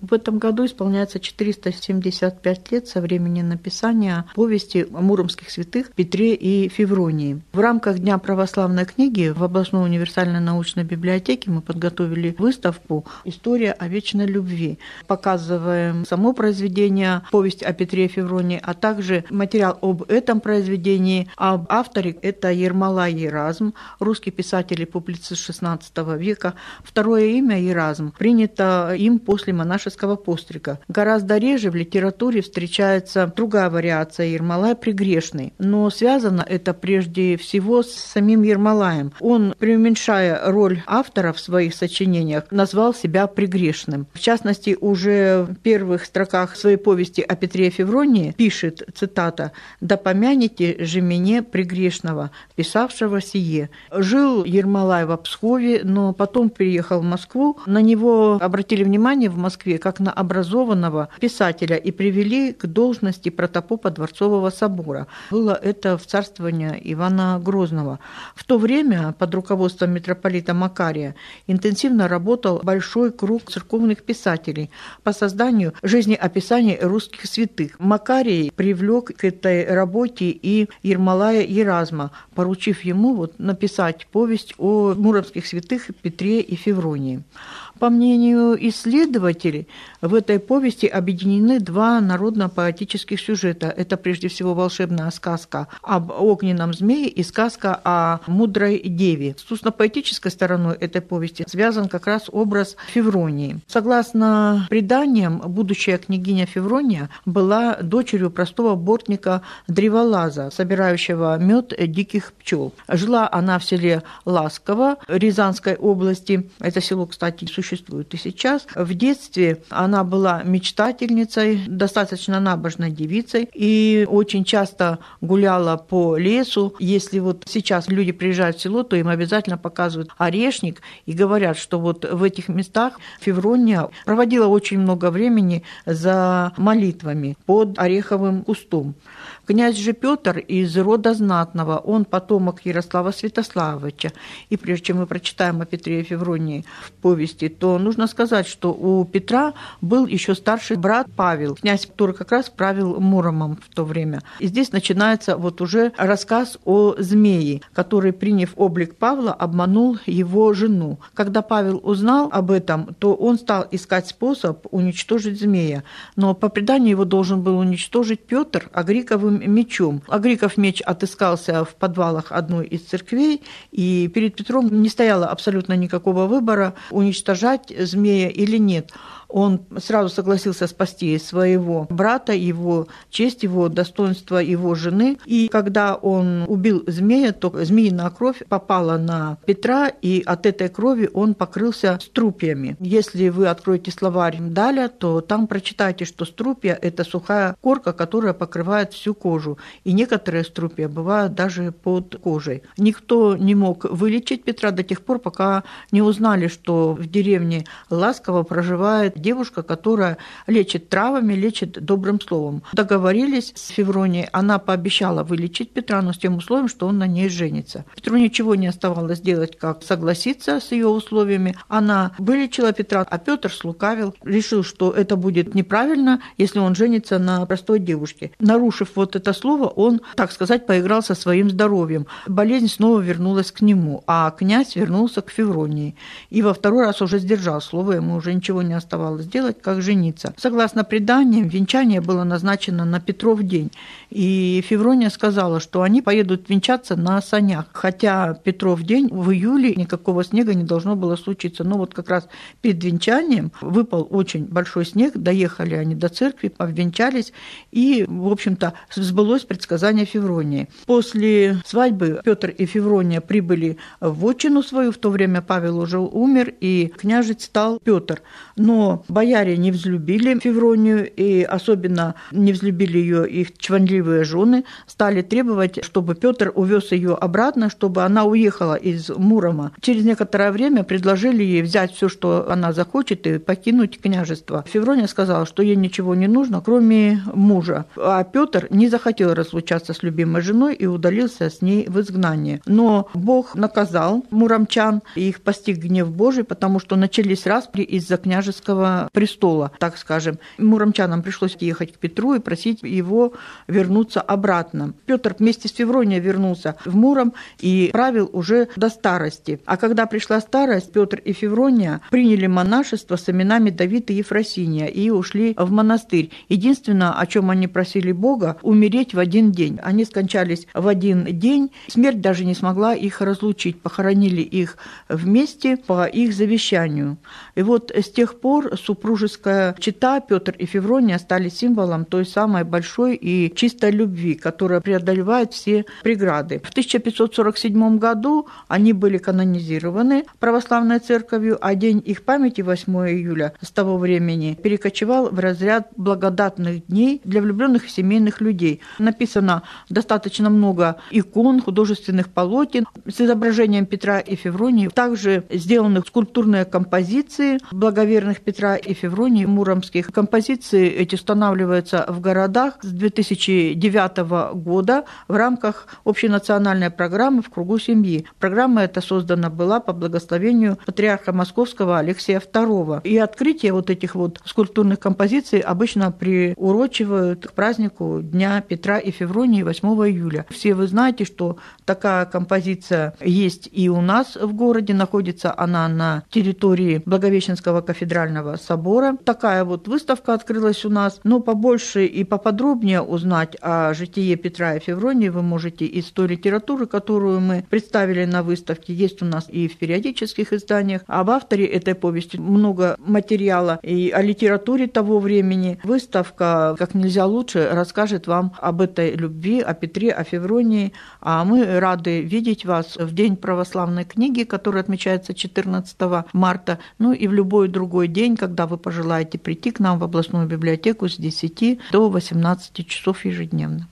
В этом году исполняется 475 лет со времени написания повести о муромских святых Петре и Февронии. В рамках Дня православной книги в областной универсальной научной библиотеке мы подготовили выставку «История о вечной любви». Показываем само произведение, повесть о Петре и Февронии, а также материал об этом произведении. Об авторе это Ермолай Еразм, русский писатель и публицист XVI века. Второе имя Еразм принято им после монашества монашеского пострига. Гораздо реже в литературе встречается другая вариация Ермолай пригрешный, но связано это прежде всего с самим Ермолаем. Он, преуменьшая роль автора в своих сочинениях, назвал себя пригрешным. В частности, уже в первых строках своей повести о Петре Февронии пишет, цитата, «Да помяните же меня пригрешного, писавшего сие». Жил Ермолай в Пскове, но потом переехал в Москву. На него обратили внимание в Москве как на образованного писателя и привели к должности протопопа Дворцового собора. Было это в царствовании Ивана Грозного. В то время под руководством митрополита Макария интенсивно работал большой круг церковных писателей по созданию жизнеописаний русских святых. Макарий привлек к этой работе и Ермолая Еразма, поручив ему вот написать повесть о муромских святых Петре и Февронии. По мнению исследователей, в этой повести объединены два народно-поэтических сюжета. Это прежде всего волшебная сказка об огненном змее и сказка о мудрой деве. С устно-поэтической стороной этой повести связан как раз образ Февронии. Согласно преданиям, будущая княгиня Феврония была дочерью простого бортника древолаза, собирающего мед диких пчел. Жила она в селе Ласково Рязанской области. Это село, кстати, существует существует и сейчас. В детстве она была мечтательницей, достаточно набожной девицей и очень часто гуляла по лесу. Если вот сейчас люди приезжают в село, то им обязательно показывают орешник и говорят, что вот в этих местах Феврония проводила очень много времени за молитвами под ореховым кустом. Князь же Петр из рода знатного, он потомок Ярослава Святославовича. И прежде чем мы прочитаем о Петре и Февронии в повести, то нужно сказать, что у Петра был еще старший брат Павел, князь, который как раз правил Муромом в то время. И здесь начинается вот уже рассказ о змее, который, приняв облик Павла, обманул его жену. Когда Павел узнал об этом, то он стал искать способ уничтожить змея. Но по преданию его должен был уничтожить Петр Агриковым мечом. Агриков меч отыскался в подвалах одной из церквей, и перед Петром не стояло абсолютно никакого выбора, уничтожать змея или нет он сразу согласился спасти своего брата, его честь, его достоинство его жены. И когда он убил змея, то змеиная кровь попала на Петра, и от этой крови он покрылся струпьями. Если вы откроете словарь Даля, то там прочитайте, что струпья – это сухая корка, которая покрывает всю кожу. И некоторые струпья бывают даже под кожей. Никто не мог вылечить Петра до тех пор, пока не узнали, что в деревне Ласково проживает девушка, которая лечит травами, лечит добрым словом. Договорились с Февронией, она пообещала вылечить Петра, но с тем условием, что он на ней женится. Петру ничего не оставалось делать, как согласиться с ее условиями. Она вылечила Петра, а Петр слукавил, решил, что это будет неправильно, если он женится на простой девушке. Нарушив вот это слово, он, так сказать, поиграл со своим здоровьем. Болезнь снова вернулась к нему, а князь вернулся к Февронии. И во второй раз уже сдержал слово, ему уже ничего не оставалось оставалось делать, как жениться. Согласно преданиям, венчание было назначено на Петров день. И Феврония сказала, что они поедут венчаться на санях. Хотя Петров день в июле никакого снега не должно было случиться. Но вот как раз перед венчанием выпал очень большой снег, доехали они до церкви, повенчались, и, в общем-то, сбылось предсказание Февронии. После свадьбы Петр и Феврония прибыли в отчину свою, в то время Павел уже умер, и княжить стал Петр. Но бояре не взлюбили Февронию, и особенно не взлюбили ее их чванливые жены, стали требовать, чтобы Петр увез ее обратно, чтобы она уехала из Мурома. Через некоторое время предложили ей взять все, что она захочет, и покинуть княжество. Феврония сказала, что ей ничего не нужно, кроме мужа. А Петр не захотел разлучаться с любимой женой и удалился с ней в изгнание. Но Бог наказал муромчан, и их постиг гнев Божий, потому что начались распри из-за княжеского Престола, так скажем. Муромчанам пришлось ехать к Петру и просить его вернуться обратно. Петр вместе с Февронией вернулся в Муром и правил уже до старости. А когда пришла старость, Петр и Феврония приняли монашество с именами Давид и Ефросиния и ушли в монастырь. Единственное, о чем они просили Бога, умереть в один день. Они скончались в один день. Смерть даже не смогла их разлучить. Похоронили их вместе по их завещанию. И вот с тех пор супружеская чита Петр и Феврония стали символом той самой большой и чистой любви, которая преодолевает все преграды. В 1547 году они были канонизированы православной церковью, а день их памяти, 8 июля, с того времени перекочевал в разряд благодатных дней для влюбленных и семейных людей. Написано достаточно много икон, художественных полотен с изображением Петра и Февронии. Также сделаны скульптурные композиции благоверных Петра и Февронии муромских. Композиции эти устанавливаются в городах с 2009 года в рамках общенациональной программы «В кругу семьи». Программа эта создана была по благословению патриарха Московского Алексея II. И открытие вот этих вот скульптурных композиций обычно приурочивают к празднику Дня Петра и Февронии 8 июля. Все вы знаете, что такая композиция есть и у нас в городе, находится она на территории Благовещенского кафедрального собора. Такая вот выставка открылась у нас, но побольше и поподробнее узнать о житии Петра и Февронии вы можете из той литературы, которую мы представили на выставке, есть у нас и в периодических изданиях. Об авторе этой повести много материала и о литературе того времени. Выставка как нельзя лучше расскажет вам об этой любви, о Петре, о Февронии. А мы рады видеть вас в День православной книги, который отмечается 14 марта, ну и в любой другой день, когда вы пожелаете прийти к нам в областную библиотеку с 10 до 18 часов ежедневно.